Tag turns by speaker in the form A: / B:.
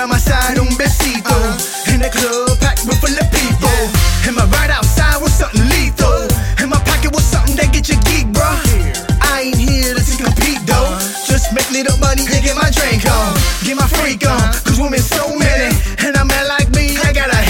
A: on my side, um, un besito. In the club, packed with full of people. And my ride outside with something lethal. In my pocket with something that get you geek, bro. I ain't here to compete though. Just make little money and get my drink on. Get my freak on, cause women so many. And a man like me, I gotta.